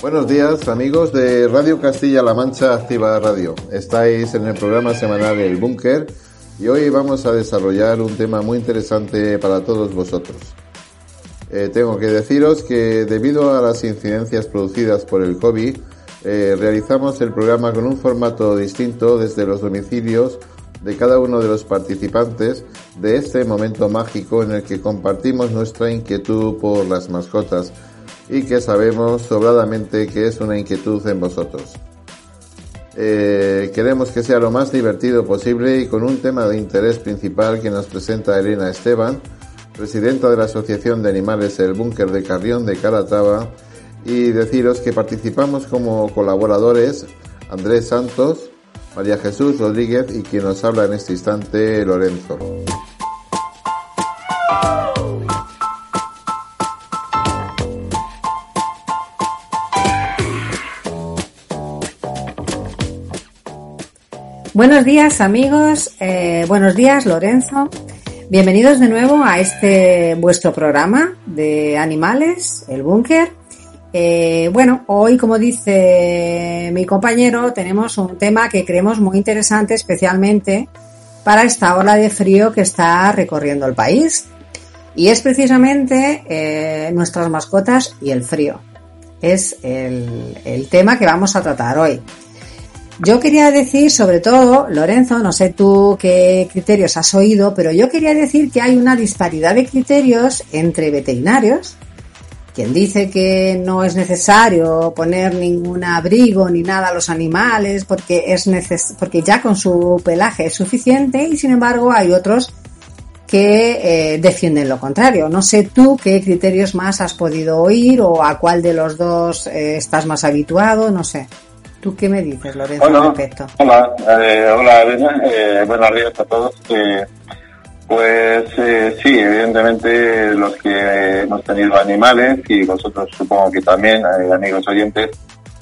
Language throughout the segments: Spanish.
Buenos días amigos de Radio Castilla-La Mancha Activa Radio. Estáis en el programa semanal El Búnker y hoy vamos a desarrollar un tema muy interesante para todos vosotros. Eh, tengo que deciros que debido a las incidencias producidas por el COVID, eh, realizamos el programa con un formato distinto desde los domicilios de cada uno de los participantes de este momento mágico en el que compartimos nuestra inquietud por las mascotas y que sabemos sobradamente que es una inquietud en vosotros. Eh, queremos que sea lo más divertido posible y con un tema de interés principal que nos presenta Elena Esteban, presidenta de la Asociación de Animales El Búnker de Carrión de Calatrava, y deciros que participamos como colaboradores Andrés Santos, María Jesús Rodríguez y quien nos habla en este instante, Lorenzo. Buenos días amigos, eh, buenos días Lorenzo. Bienvenidos de nuevo a este vuestro programa de animales, el búnker. Eh, bueno, hoy como dice mi compañero tenemos un tema que creemos muy interesante especialmente para esta ola de frío que está recorriendo el país. Y es precisamente eh, nuestras mascotas y el frío. Es el, el tema que vamos a tratar hoy. Yo quería decir, sobre todo, Lorenzo, no sé tú qué criterios has oído, pero yo quería decir que hay una disparidad de criterios entre veterinarios, quien dice que no es necesario poner ningún abrigo ni nada a los animales porque es neces porque ya con su pelaje es suficiente y sin embargo hay otros que eh, defienden lo contrario. No sé tú qué criterios más has podido oír o a cuál de los dos eh, estás más habituado, no sé. ¿Tú qué me dices, Lorenzo, hola, respecto? Hola, eh, hola, Elena. Eh, buenos días a todos. Pues eh, sí, evidentemente los que hemos tenido animales y vosotros supongo que también, eh, amigos oyentes,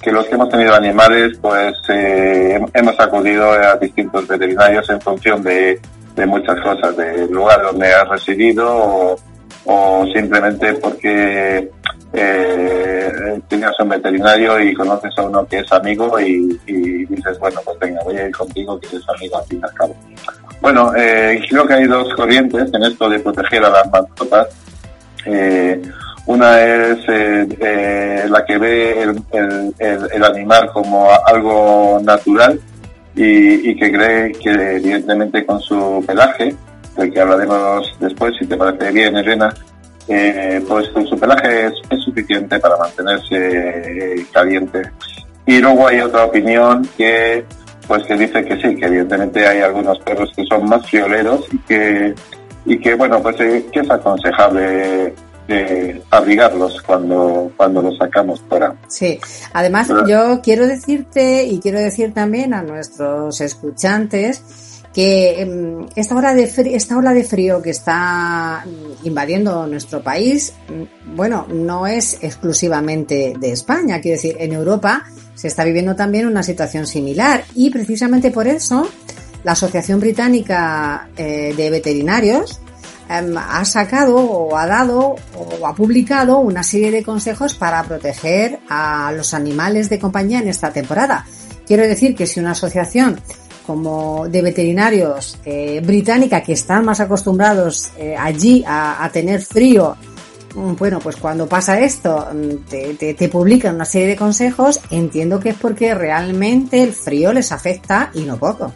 que los que hemos tenido animales, pues eh, hemos acudido a distintos veterinarios en función de, de muchas cosas, del lugar donde has residido o, simplemente porque eh, tienes un veterinario y conoces a uno que es amigo y, dices, bueno, pues venga, voy a ir contigo que eres amigo al fin y cabo. Bueno, eh, creo que hay dos corrientes en esto de proteger a las mascotas. Eh, una es eh, eh, la que ve el, el, animal como algo natural y, que cree que evidentemente con su pelaje, del que hablaremos después, si te parece bien, Elena, eh, pues con su pelaje es, suficiente para mantenerse caliente. Y luego hay otra opinión que pues que dice que sí, que evidentemente hay algunos perros que son más frioleros y que y que bueno pues eh, que es aconsejable eh, abrigarlos cuando cuando los sacamos fuera. Sí, además yo quiero decirte y quiero decir también a nuestros escuchantes que esta ola de frío, esta ola de frío que está invadiendo nuestro país, bueno, no es exclusivamente de España, quiero decir, en Europa se está viviendo también una situación similar y precisamente por eso la Asociación Británica eh, de Veterinarios eh, ha sacado o ha dado o ha publicado una serie de consejos para proteger a los animales de compañía en esta temporada. Quiero decir que si una asociación como de veterinarios eh, británica que están más acostumbrados eh, allí a, tener frío, bueno, pues cuando pasa esto mm, te, te, te, publican una serie de consejos, entiendo que es porque realmente el frío les afecta y no poco.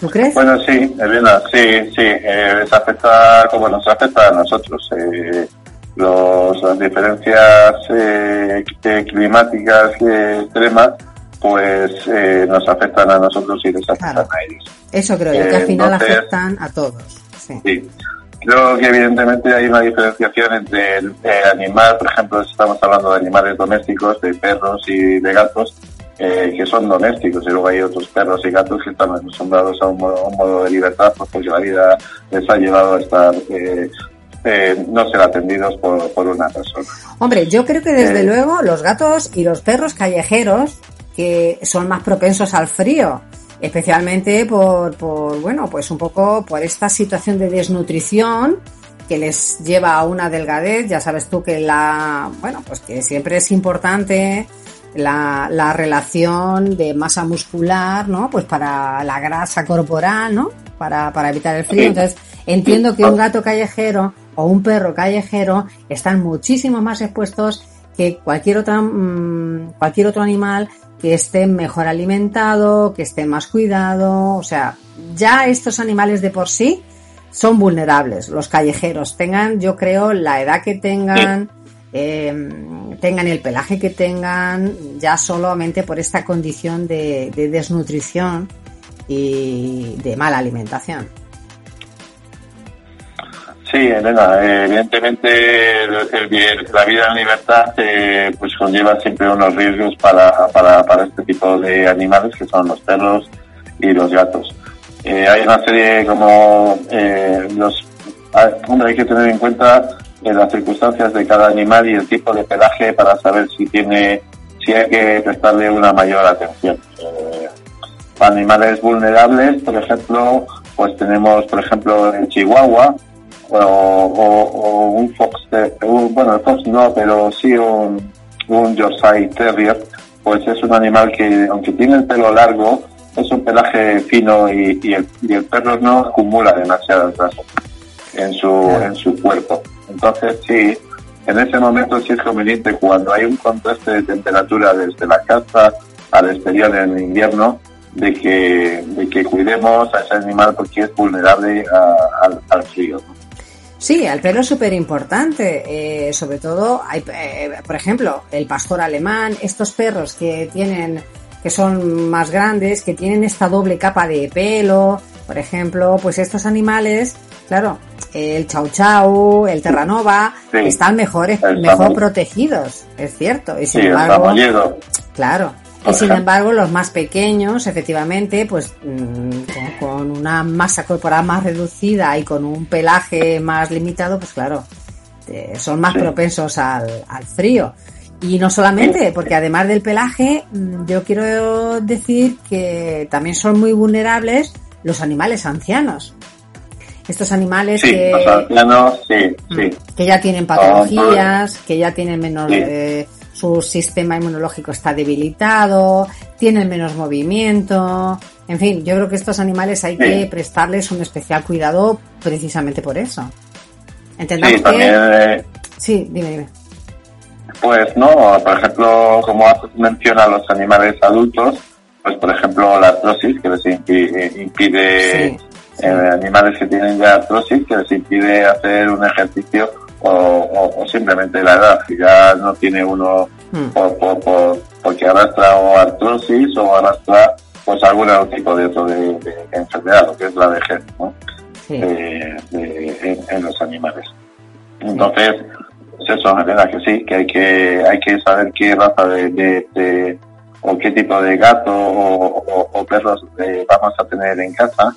¿Tú crees? Bueno, sí, Elena, sí, sí, eh, les afecta como nos afecta a nosotros. Eh, los, las diferencias eh, climáticas extremas pues eh, nos afectan a nosotros y les afectan claro. a ellos. Eso creo yo, que al final Entonces, afectan a todos. Sí. sí. Creo que evidentemente hay una diferenciación entre el, el, animal, por ejemplo, estamos hablando de animales domésticos, de perros y de gatos, eh, que son domésticos, y luego hay otros perros y gatos que están acostumbrados a un modo, un modo de libertad, pues porque la vida les ha llevado a estar eh, eh, no ser atendidos por, por, una persona. Hombre, yo creo que desde eh, luego los gatos y los perros callejeros que son más propensos al frío. Especialmente por, por, bueno, pues un poco por esta situación de desnutrición que les lleva a una delgadez. Ya sabes tú que la, bueno, pues que siempre es importante la, la relación de masa muscular, ¿no? Pues para la grasa corporal, ¿no? Para, para evitar el frío. Entonces, entiendo que un gato callejero o un perro callejero están muchísimo más expuestos que cualquier otra, mm, cualquier otro animal que esté mejor alimentado, que esté más cuidado, o sea, ya estos animales de por sí son vulnerables, los callejeros, tengan, yo creo, la edad que tengan, em, tengan el pelaje que tengan, ya solamente por esta condición de, de desnutrición y de mala alimentación. Sí, Elena, eh, evidentemente la vida en libertad eh, pues conlleva siempre unos riesgos para, para, para este tipo de animales que son los perros y los gatos. Eh, hay una serie como los hombre hay que tener en cuenta las circunstancias de cada animal y el tipo de pelaje para saber si tiene si hay que prestarle una mayor atención. para animales vulnerables, por ejemplo, pues tenemos por ejemplo en Chihuahua o, un fox, bueno, el fox no, pero sí un, un Yorkshire Terrier, pues es un animal que, aunque tiene el pelo largo, es un pelaje fino y, y, el, y el, perro no acumula demasiadas grasas en su, en su cuerpo. Entonces, sí, en ese momento sí es conveniente cuando hay un contraste de temperatura desde la casa al exterior en invierno, de que, de que cuidemos a ese animal porque es vulnerable al, al frío. Sí, el pelo es súper importante. Eh, sobre todo, hay, eh, por ejemplo, el pastor alemán, estos perros que tienen, que son más grandes, que tienen esta doble capa de pelo, por ejemplo, pues estos animales, claro, el chau chau, el terranova, están mejores, mejor protegidos, es cierto. Y sin embargo, claro, y sin embargo, los más pequeños, efectivamente, pues mm, con, una masa corporal más reducida y con un pelaje más limitado, pues claro, son más propensos al, al, frío. Y no solamente, porque además del pelaje, mm, yo quiero decir que también son muy vulnerables los animales ancianos. Estos animales que, mm, que ya tienen patologías, que ya tienen menos... Eh, su sistema inmunológico está debilitado, tienen menos movimiento. En fin, yo creo que estos animales hay que prestarles un especial cuidado precisamente por eso. Entendamos sí, que... Eh, sí, dime, dime. Pues no, por ejemplo, como menciona los animales adultos, pues por ejemplo la artrosis que les impide, eh, animales que tienen ya artrosis que les impide hacer un ejercicio o, simplemente la edad, si ya no tiene uno hmm. por, porque arrastra o artrosis o arrastra pues algún tipo de, otro de, enfermedad, lo que es la vejez, ¿no? Eh, en, los animales. Entonces, pues eso, verdad que sí, que hay que hay que saber qué raza de, o qué tipo de gato o, perros eh, vamos a tener en casa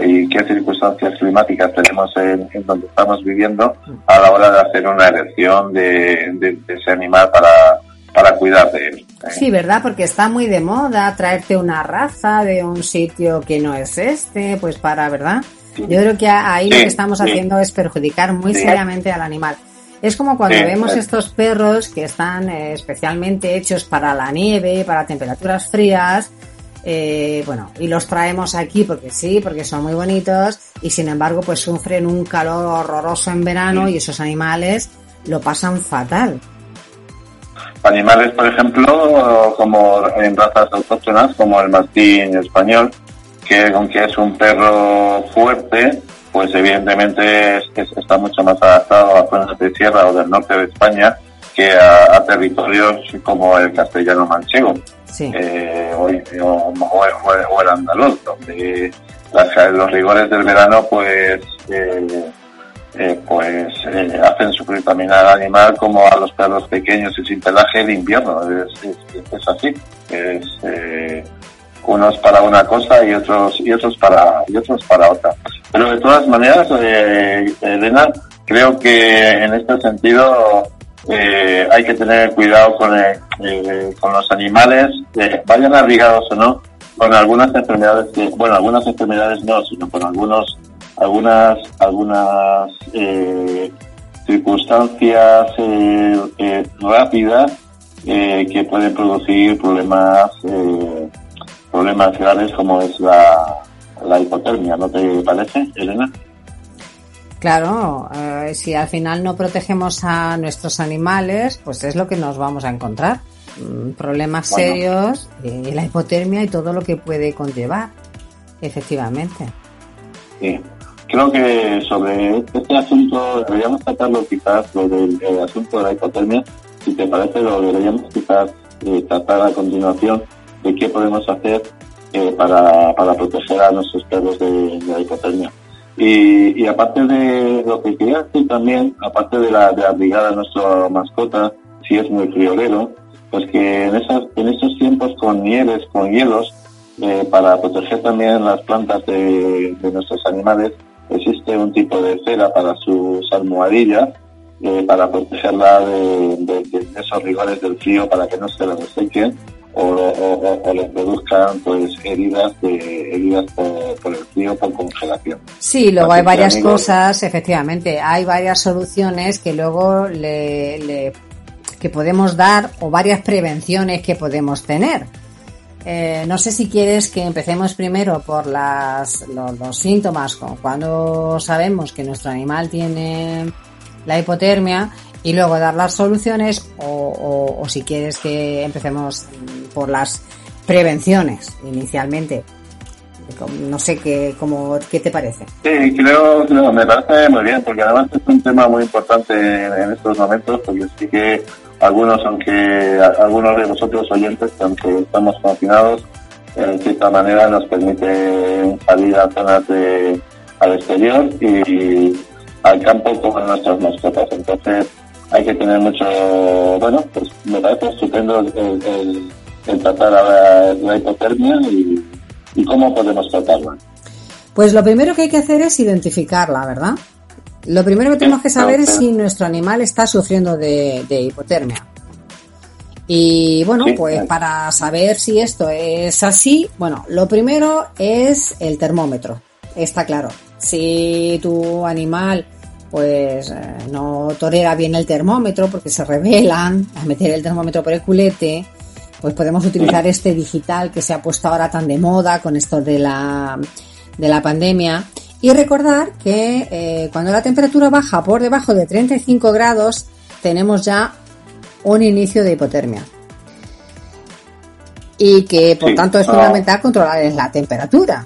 y qué circunstancias climáticas tenemos en, donde estamos viviendo a la hora de hacer una elección de, ese animal para, para cuidar de él. ¿eh? Sí, ¿verdad? Porque está muy de moda traerte una raza de un sitio que no es este, pues para, ¿verdad? Yo creo que ahí lo que estamos haciendo es perjudicar muy seriamente al animal. Es como cuando vemos estos perros que están eh, especialmente hechos para la nieve, para temperaturas frías, eh, bueno, y los traemos aquí porque sí, porque son muy bonitos y sin embargo pues sufren un calor horroroso en verano y esos animales lo pasan fatal. Animales, por ejemplo, como en razas autóctonas, como el mastín español, que aunque es un perro fuerte, pues evidentemente está mucho más adaptado a zonas de sierra o del norte de España que a territorios como el castellano manchego eh, o, el andaluz, donde los rigores del verano pues eh, eh, pues eh, hacen sufrir también al animal como a los perros pequeños y sin pelaje el invierno. Es, así. Es, unos para una cosa y otros y otros para y otros para otra. Pero de todas maneras, Elena, creo que en este sentido eh, hay que tener cuidado con, eh, con los animales, vayan abrigados o no, con algunas enfermedades que, bueno, algunas enfermedades no, sino con algunos, algunas, algunas eh, circunstancias eh, eh, rápidas eh, que pueden producir problemas eh, problemas graves como es la, la hipotermia, ¿no te parece, Elena? Claro, eh, si al final no protegemos a nuestros animales, pues es lo que nos vamos a encontrar. Mm, Problemas Bueno. serios, eh, la hipotermia y todo lo que puede conllevar, efectivamente. Sí. Creo que sobre este asunto deberíamos tratarlo quizás, lo del el asunto de la hipotermia, si te parece, lo deberíamos quizás eh, tratar a continuación de qué podemos hacer eh, para, para proteger a nuestros perros de, de la hipotermia. Y, y aparte de lo que decir también, aparte de la de abrigar a nuestra mascota, si es muy friolero, pues que en, esas, en esos tiempos con nieves, con hielos, eh, para proteger también las plantas de, nuestros animales, existe un tipo de cera para sus almohadillas, eh, para protegerla de esos rigores del frío, para que no se la resequen o, o- o- o le produzcan pues heridas de heridas por, por el frío, por congelación. Sí, luego Así hay varias amigos, cosas, efectivamente, hay varias soluciones que luego le, le- que podemos dar o varias prevenciones que podemos tener. Eh, no sé si quieres que empecemos primero por las, los, los síntomas, cuando sabemos que nuestro animal tiene la hipotermia y luego dar las soluciones o, o- o si quieres que empecemos por las prevenciones inicialmente. No sé qué, cómo, qué te parece. Sí, creo, creo, me parece muy bien, porque además es un tema muy importante en, estos momentos, porque sí que algunos, aunque algunos de vosotros oyentes, que aunque estamos confinados, en cierta manera nos permite salir a zonas de, al exterior y al campo con nuestras mascotas. Entonces hay que tener mucho, bueno, pues me parece estupendo el, el- el tratar a la, hipotermia y, y cómo podemos tratarla. Pues lo primero que hay que hacer es identificarla, ¿verdad? Lo primero que tenemos que saber es si nuestro animal está sufriendo de, de hipotermia. Y bueno, pues para saber si esto es así, bueno, lo primero es el termómetro. Está claro. Si tu animal pues eh, no tolera bien el termómetro porque se rebelan a meter el termómetro por el culete, pues podemos utilizar este digital que se ha puesto ahora tan de moda con esto de la, de la pandemia. Y recordar que eh, cuando la temperatura baja por debajo de 35 grados, tenemos ya un inicio de hipotermia. Y que por Sí, tanto es ah. fundamental controlar la temperatura.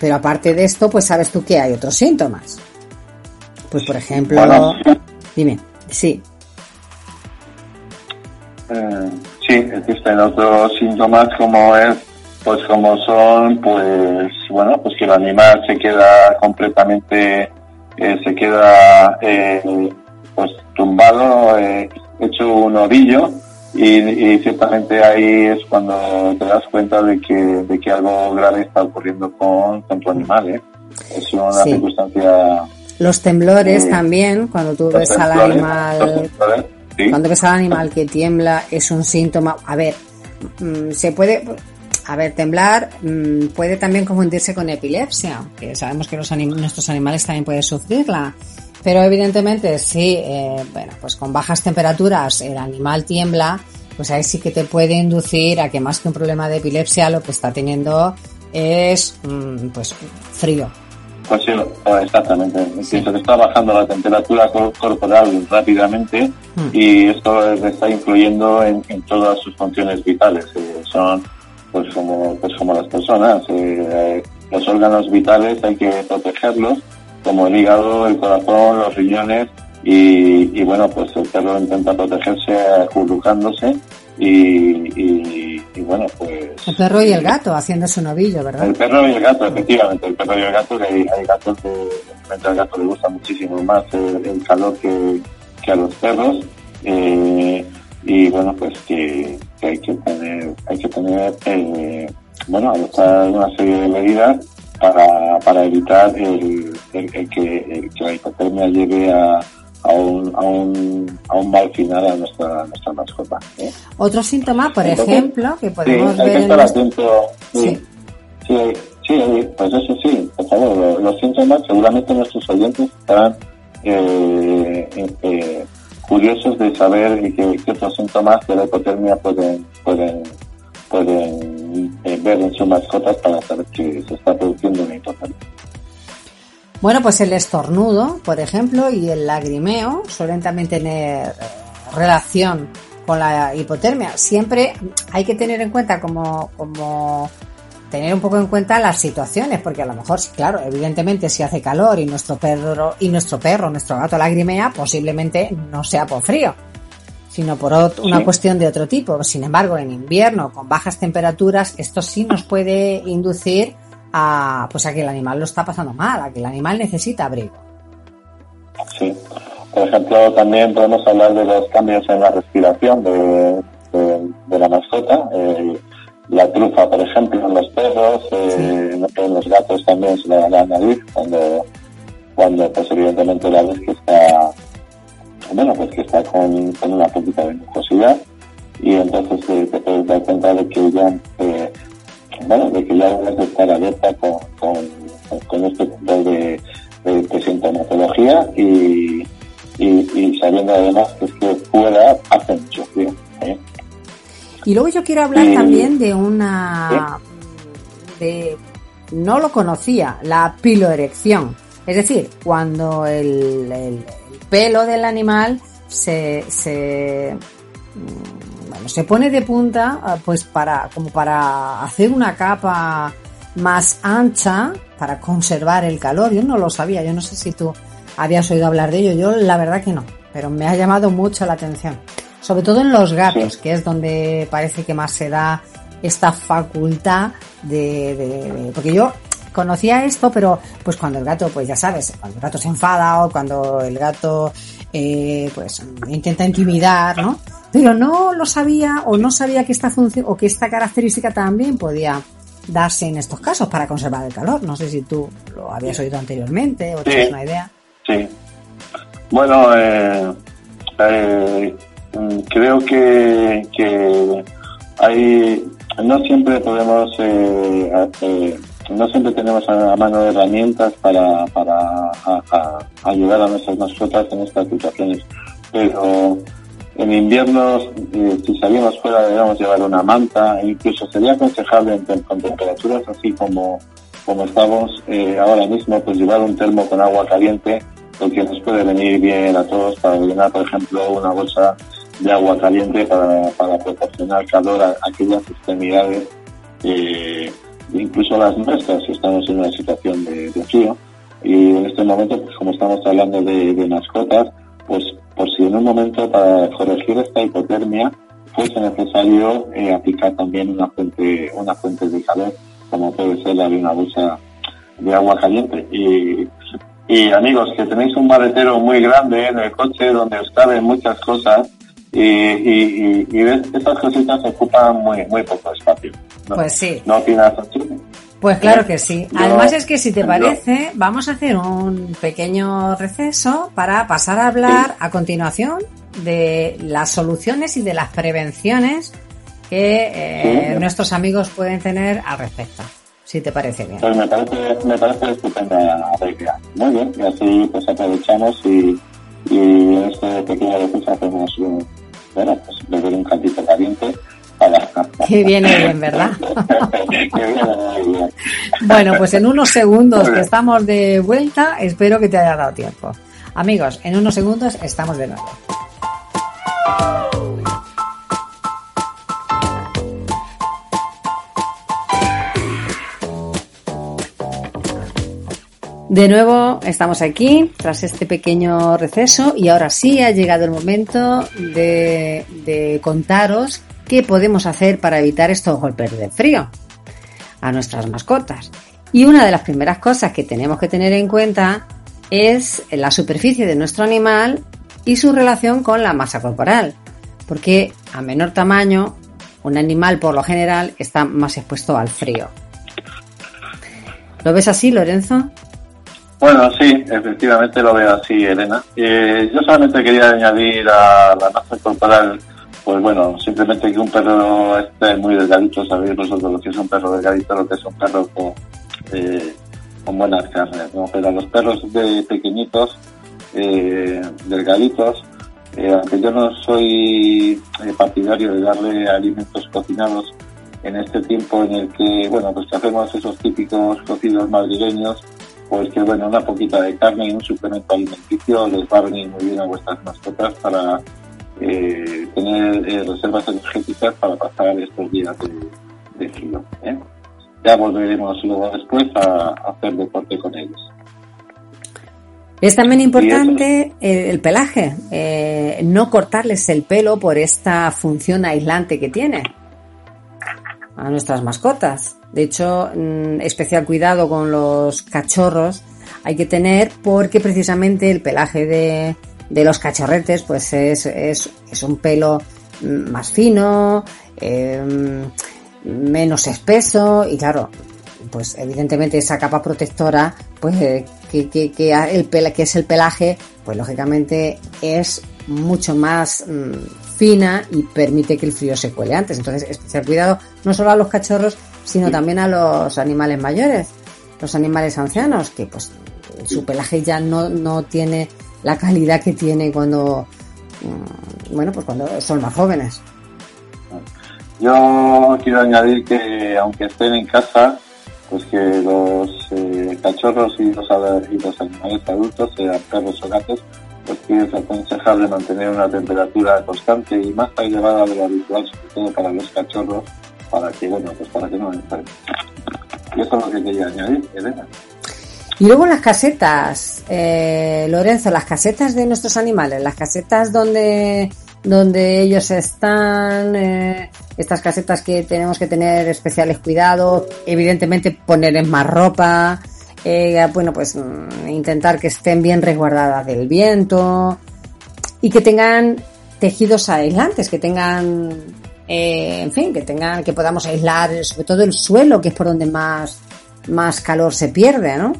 Pero aparte de esto, pues sabes tú que hay otros síntomas. Pues por ejemplo, Bueno, dime, sí, Eh, sí, existen otros síntomas como es, pues como son, pues bueno, pues que el animal se queda completamente, eh, se queda eh, pues tumbado, eh, hecho un ovillo y, y ciertamente ahí es cuando te das cuenta de que, de que algo grave está ocurriendo con, con tu animal, ¿eh? Es una Sí. circunstancia los temblores Sí. también, cuando tú ves al animal sí. Cuando ves al animal que tiembla es un síntoma. A ver, mm, se puede. A ver, temblar mm, puede también confundirse con epilepsia, que sabemos que los anim- nuestros animales también pueden sufrirla. Pero evidentemente, sí, eh, bueno, pues con bajas temperaturas el animal tiembla, pues ahí sí que te puede inducir a que más que un problema de epilepsia lo que está teniendo es, mm, pues, frío. Pues sí, oh, exactamente. Pienso que está bajando la temperatura cor- corporal rápidamente Mm. y esto le está influyendo en, en todas sus funciones vitales. Eh, son pues como pues como las personas. eh, eh, los órganos vitales hay que protegerlos, como el hígado, el corazón, los riñones y, y bueno, pues el perro intenta protegerse acurrucándose y, y, y bueno, pues... El perro y el gato haciéndose un ovillo, ¿verdad? El perro y el gato, efectivamente, el perro y el gato, que hay, hay gatos que realmente al gato le gusta muchísimo más el, el calor que, que a los perros. eh, y bueno, pues que, que hay que tener, hay que tener, eh, bueno, adoptar una serie de medidas para, para evitar el, el- el que, el que la hipotermia lleve a, a un, a un, a un mal final a nuestra, nuestra mascota. ¿eh? Otro síntoma, por ejemplo, que podemos sí, ver. Hay que en estar nuestro- atento, sí, Sí. sí, sí, pues eso sí, por favor, lo- los síntomas, seguramente nuestros oyentes estarán eh, eh, eh, curiosos de saber qué, qué otros síntomas de la hipotermia pueden, pueden, pueden eh, ver en sus mascotas para saber que se está produciendo una hipotermia. Bueno, pues el estornudo, por ejemplo, y el lagrimeo suelen también tener eh, relación con la hipotermia. Siempre hay que tener en cuenta como, como tener un poco en cuenta las situaciones, porque a lo mejor, claro, evidentemente si hace calor y nuestro perro y nuestro perro, nuestro gato lagrimea, posiblemente no sea por frío, sino por ot- una Sí. cuestión de otro tipo. Sin embargo, en invierno, con bajas temperaturas, esto sí nos puede inducir a, pues a que el animal lo está pasando mal, a que el animal necesita abrigo. Sí. Por ejemplo, también podemos hablar de los cambios en la respiración de, de, de la mascota. Eh, la trufa, por ejemplo, en los perros, eh, en- en los gatos también se le da la nariz cuando, cuando pues evidentemente la ves que está, bueno, pues que está con, con una poquita de mucosidad y entonces eh, te puedes dar cuenta de que ya, eh, bueno, de que ya debes de estar alerta con, con, con este tipo de, de, de sintomatología y, y, y sabiendo además que es que fuera hace mucho frío. ¿eh? Y luego yo quiero hablar también de una, de, no lo conocía, la piloerección. Es decir, cuando el, el- el pelo del animal se, se, mm, bueno, se pone de punta, ah, pues para, como para hacer una capa más ancha para conservar el calor. Yo no lo sabía, yo no sé si tú habías oído hablar de ello, yo la verdad que no, pero me ha llamado mucho la atención. Sobre todo en los gatos, Sí. que es donde parece que más se da esta facultad de, de- de- porque yo conocía esto, pero pues cuando el gato, pues ya sabes, cuando el gato se enfada o cuando el gato eh, pues intenta intimidar, ¿no? Pero no lo sabía o no sabía que esta función o que esta característica también podía darse en estos casos para conservar el calor. No sé si tú lo habías oído anteriormente o Sí. tienes una idea. Sí. Bueno, eh, eh, creo que, que hay, no siempre podemos, eh, eh, no siempre tenemos a mano herramientas para, para a- a- ayudar a nuestras mascotas en estas situaciones, pero en invierno, eh, si salimos fuera, debemos llevar una manta, e incluso sería aconsejable con temperaturas así como, como estamos eh, ahora mismo, pues llevar un termo con agua caliente, porque nos puede venir bien a todos para llenar, por ejemplo, una bolsa de agua caliente para, para proporcionar calor a aquellas extremidades, eh, incluso las nuestras, si estamos en una situación de, frío. Y en este momento, pues como estamos hablando de mascotas, pues por si en un momento para corregir esta hipotermia fuese necesario eh, aplicar también una fuente, una fuente de calor, como puede ser la de una bolsa de agua caliente. Y, y amigos, que tenéis un maletero muy grande en el coche donde os caben muchas cosas y, y, y, y ves, estas cositas ocupan muy, muy poco espacio. ¿no? Pues sí. ¿No opinas así? Pues claro que sí. Yo- Además es que si te yo- parece, vamos a hacer un pequeño receso para pasar a hablar a continuación de las soluciones y de las prevenciones que eh, Sí. nuestros amigos pueden tener al respecto. Si te parece bien. Pues me parece, me parece estupenda idea. Muy bien, y así pues aprovechamos y, y en este pequeño receso hacemos un, bueno, pues beber un caldito caliente para... Que viene bien, ¿verdad? Bueno, pues en unos segundos que estamos de vuelta, espero que te haya dado tiempo. Amigos, en unos segundos estamos de nuevo. De nuevo estamos aquí tras este pequeño receso y ahora sí ha llegado el momento de, de contaros qué podemos hacer para evitar estos golpes de frío a nuestras mascotas. Y una de las primeras cosas que tenemos que tener en cuenta es la superficie de nuestro animal y su relación con la masa corporal. Porque a menor tamaño, un animal por lo general está más expuesto al frío. ¿Lo ves así, Lorenzo? Bueno, sí, efectivamente lo veo así, Elena. Eh, yo solamente quería añadir a la masa corporal, pues bueno, simplemente que un perro esté muy delgadito, sabéis vosotros lo que es un perro delgadito, lo que es un perro con, eh, con buenas carnes, ¿no? Pero los perros de pequeñitos, eh, delgaditos, eh, aunque yo no soy eh, partidario de darle alimentos cocinados en este tiempo en el que, bueno, pues que hacemos esos típicos cocidos madrileños, pues que bueno, una poquita de carne y un suplemento alimenticio les va a venir muy bien a vuestras mascotas para eh, tener eh, reservas energéticas para pasar estos días de, frío. ¿eh? Ya volveremos luego después a, hacer deporte con ellos. Es también importante el, pelaje, no cortarles el pelo por esta función aislante que tiene a nuestras mascotas. De hecho, mm, especial cuidado con los cachorros hay que tener porque precisamente el pelaje de, de los cachorretes pues es, es, es, un pelo más fino, em, menos espeso y claro, pues evidentemente esa capa protectora pues eh, que, que, que, el que es el pelaje pues lógicamente es mucho más mm, fina y permite que el frío se cuele antes. Entonces, especial cuidado no solo a los cachorros, sino también a los animales mayores, los animales ancianos, que pues su pelaje ya no, no tiene la calidad que tiene cuando, mm, bueno, pues cuando son más jóvenes. Yo quiero añadir que aunque estén en casa, pues que los eh, cachorros y los, y los animales adultos, sean perros o gatos, pues que es aconsejable mantener una temperatura constante y más elevada de lo habitual, sobre todo para los cachorros, para que, bueno, pues para que no enfermen. Y eso es lo que quería añadir, Elena. Y luego las casetas, eh, Lorenzo, las casetas de nuestros animales, las casetas donde, donde ellos están, eh, estas casetas que tenemos que tener especiales cuidados, evidentemente poner en más ropa, eh, bueno, pues mm, intentar que estén bien resguardadas del viento y que tengan tejidos aislantes, que tengan eh, en fin, que tengan, que podamos aislar sobre todo el suelo, que es por donde más, más calor se pierde, ¿no?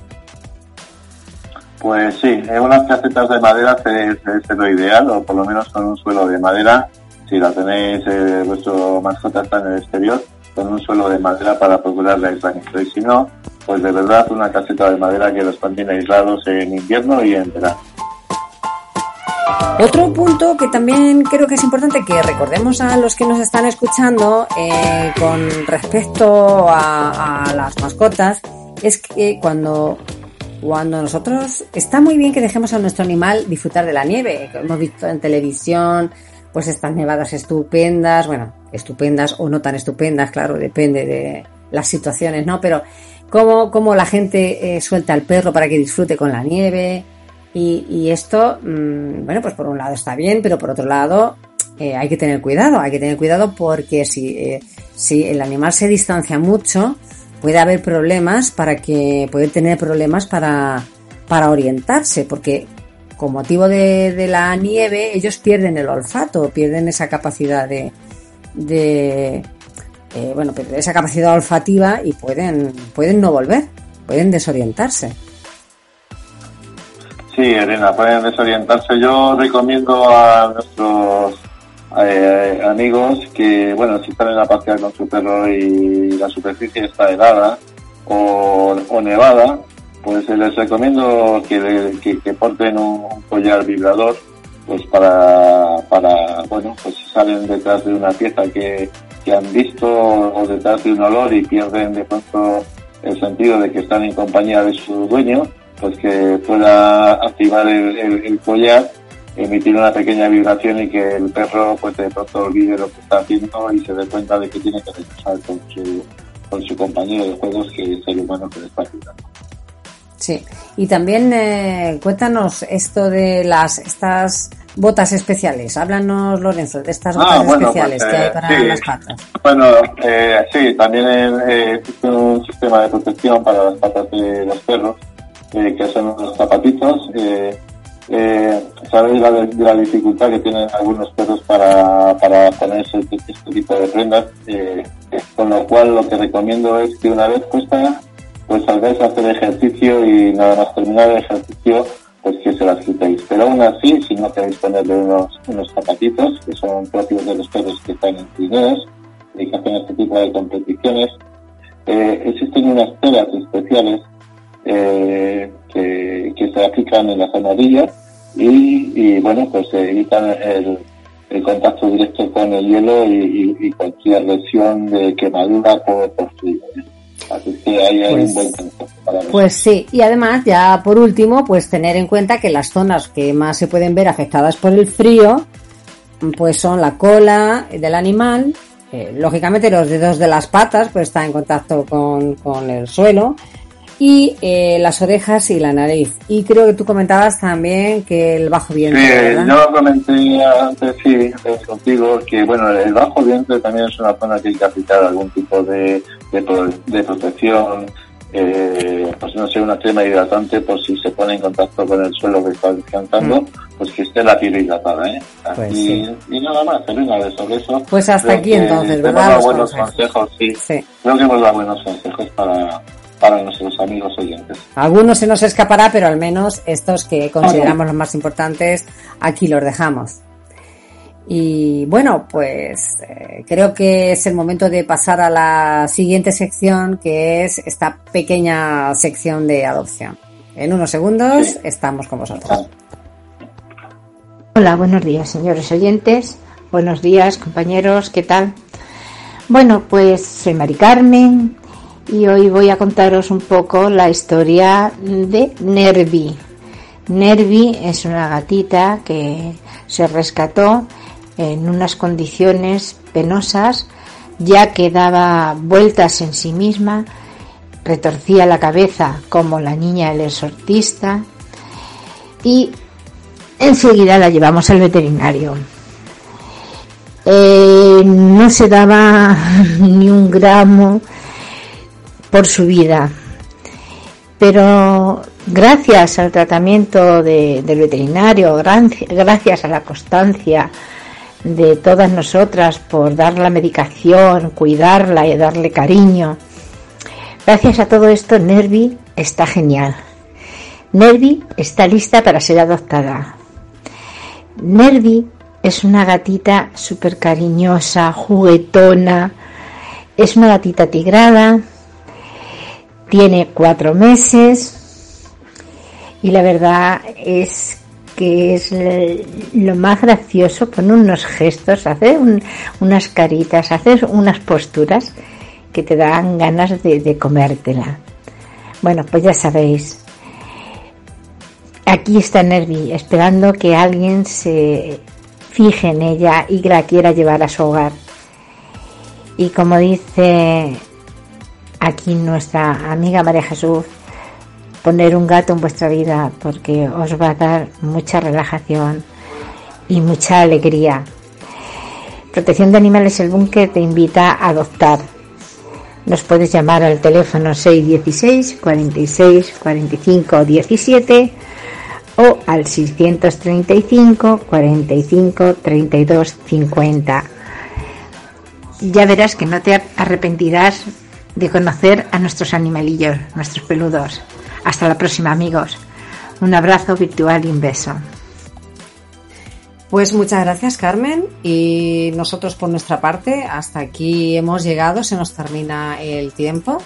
Pues sí, en unas casetas de madera es, lo ideal, o por lo menos con un suelo de madera, si la tenéis, eh, vuestro mascota está en el exterior, con un suelo de madera para procurar el aislamiento. Y si no, pues de verdad una caseta de madera que los mantiene aislados en invierno y en verano. Otro punto que también creo que es importante que recordemos a los que nos están escuchando eh, con respecto a, las mascotas es que cuando cuando nosotros está muy bien que dejemos a nuestro animal disfrutar de la nieve. Hemos visto en televisión pues estas nevadas estupendas, bueno, estupendas o no tan estupendas, claro, depende de las situaciones, ¿no? Pero cómo, cómo la gente eh, suelta al perro para que disfrute con la nieve, y, esto, mm, bueno, pues por un lado está bien, pero por otro lado eh, hay que tener cuidado, hay que tener cuidado porque si, eh, si el animal se distancia mucho, puede haber problemas para que, puede tener problemas para, para orientarse, porque con motivo de, la nieve ellos pierden el olfato, pierden esa capacidad de, de eh, bueno, esa capacidad olfativa y pueden, pueden no volver, pueden desorientarse. Sí, Elena, pueden desorientarse. Yo recomiendo a nuestros eh, amigos que, bueno, si están en la con su perro y la superficie está helada o, nevada, pues les recomiendo que, que, porten un, collar vibrador, pues para, para, bueno, pues si salen detrás de una pieza que, que han visto o detrás de un olor y pierden de pronto el sentido de que están en compañía de su dueño, pues que pueda activar el, collar, emitir una pequeña vibración y que el perro pues de pronto olvide lo que está haciendo y se dé cuenta de que tiene que regresar con su, con su compañero de juegos que es el humano que le está ayudando. Sí, y también eh, cuéntanos esto de las estas botas especiales. Háblanos, Lorenzo, de estas ah, botas especiales que hay pues, para las patas. Bueno, eh, sí, también eh, existe un sistema de protección para las patas de los perros eh, que son unos zapatitos. Eh, eh, sabéis la, de, la dificultad que tienen algunos perros para, para ponerse este, este tipo de prendas, con lo cual lo que recomiendo es que una vez puesta, pues salgáis a hacer ejercicio y nada más terminar el ejercicio, pues que se las quitéis. Pero aún así, si no queréis ponerle unos, unos zapatitos, que son propios de los perros que están en trineos y que hacen este tipo de competiciones, eh, existen unas telas especiales eh, que, que, se aplican en las zanahorias y, y, bueno, pues se evitan el, el, contacto directo con el hielo y, y, y cualquier lesión de quemadura por, por frío. Así que ahí hay Pues- un buen para Pues sí, y además ya por último, pues tener en cuenta que las zonas que más se pueden ver afectadas por el frío, pues son la cola del animal, eh, lógicamente los dedos de las patas, pues están en contacto con, con el suelo, y eh, las orejas y la nariz. Y creo que tú comentabas también que el bajo vientre, Sí, yo comenté antes, sí, contigo, que bueno, el bajo vientre también es una zona que hay que aplicar algún tipo de, de, pro- de protección, eh, pues no sé, una crema hidratante por si se pone en contacto con el suelo que está descansando, pues que esté la piel hidratada, ¿eh? Mm. Pues y, sí. y nada más, Elena, de sobre eso. Pues hasta aquí entonces, hemos ¿verdad? dado Los buenos consejos. consejos, sí. Sí. Creo que hemos dado buenos consejos para, para nuestros amigos oyentes. Algunos se nos escapará, pero al menos estos que consideramos los más importantes, aquí los dejamos. Y bueno, pues eh, creo que es el momento de pasar a la siguiente sección, que es esta pequeña sección de adopción. En unos segundos Sí. estamos con vosotros. Hola, buenos días, señores oyentes. Buenos días, compañeros, ¿qué tal? Bueno, pues soy Mari Carmen y hoy voy a contaros un poco la historia de Nervi. Nervi es una gatita que se rescató en unas condiciones penosas, ya que daba vueltas en sí misma, retorcía la cabeza como la niña del exorcista y enseguida la llevamos al veterinario. Eh, no se daba ni un gramo por su vida, pero gracias al tratamiento de- del veterinario, gracias a la constancia de todas nosotras por dar la medicación, cuidarla y darle cariño, gracias a todo esto Nervi está genial. Nervi está lista para ser adoptada. Nervi es una gatita súper cariñosa, juguetona, es una gatita tigrada, tiene cuatro meses y la verdad es que es lo más gracioso, pone unos gestos, hace un- unas caritas, hace unas posturas que te dan ganas de, de comértela. Bueno, pues ya sabéis, aquí está Nervi, esperando que alguien se fije en ella y la quiera llevar a su hogar. Y como dice aquí nuestra amiga María Jesús, poner un gato en vuestra vida porque os va a dar mucha relajación y mucha alegría. Protección de Animales El Búnker te invita a adoptar. Nos puedes llamar al teléfono 616 46 45 17 o al 635 45 32 50. Ya verás que no te arrepentirás de conocer a nuestros animalillos, nuestros peludos. Hasta la próxima, amigos. Un abrazo virtual y un beso. Pues muchas gracias, Carmen. Y nosotros, por nuestra parte, hasta aquí hemos llegado. Se nos termina el tiempo.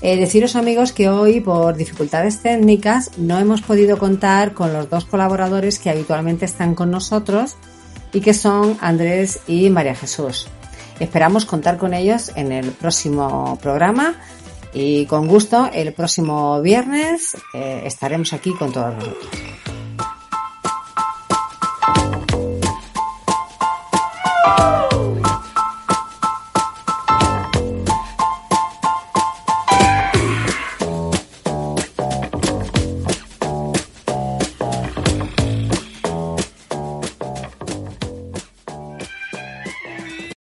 Eh, deciros, amigos, que hoy, por dificultades técnicas, no hemos podido contar con los dos colaboradores que habitualmente están con nosotros y que son Andrés y María Jesús. Esperamos contar con ellos en el próximo programa y con gusto el próximo viernes eh, estaremos aquí con todos vosotros.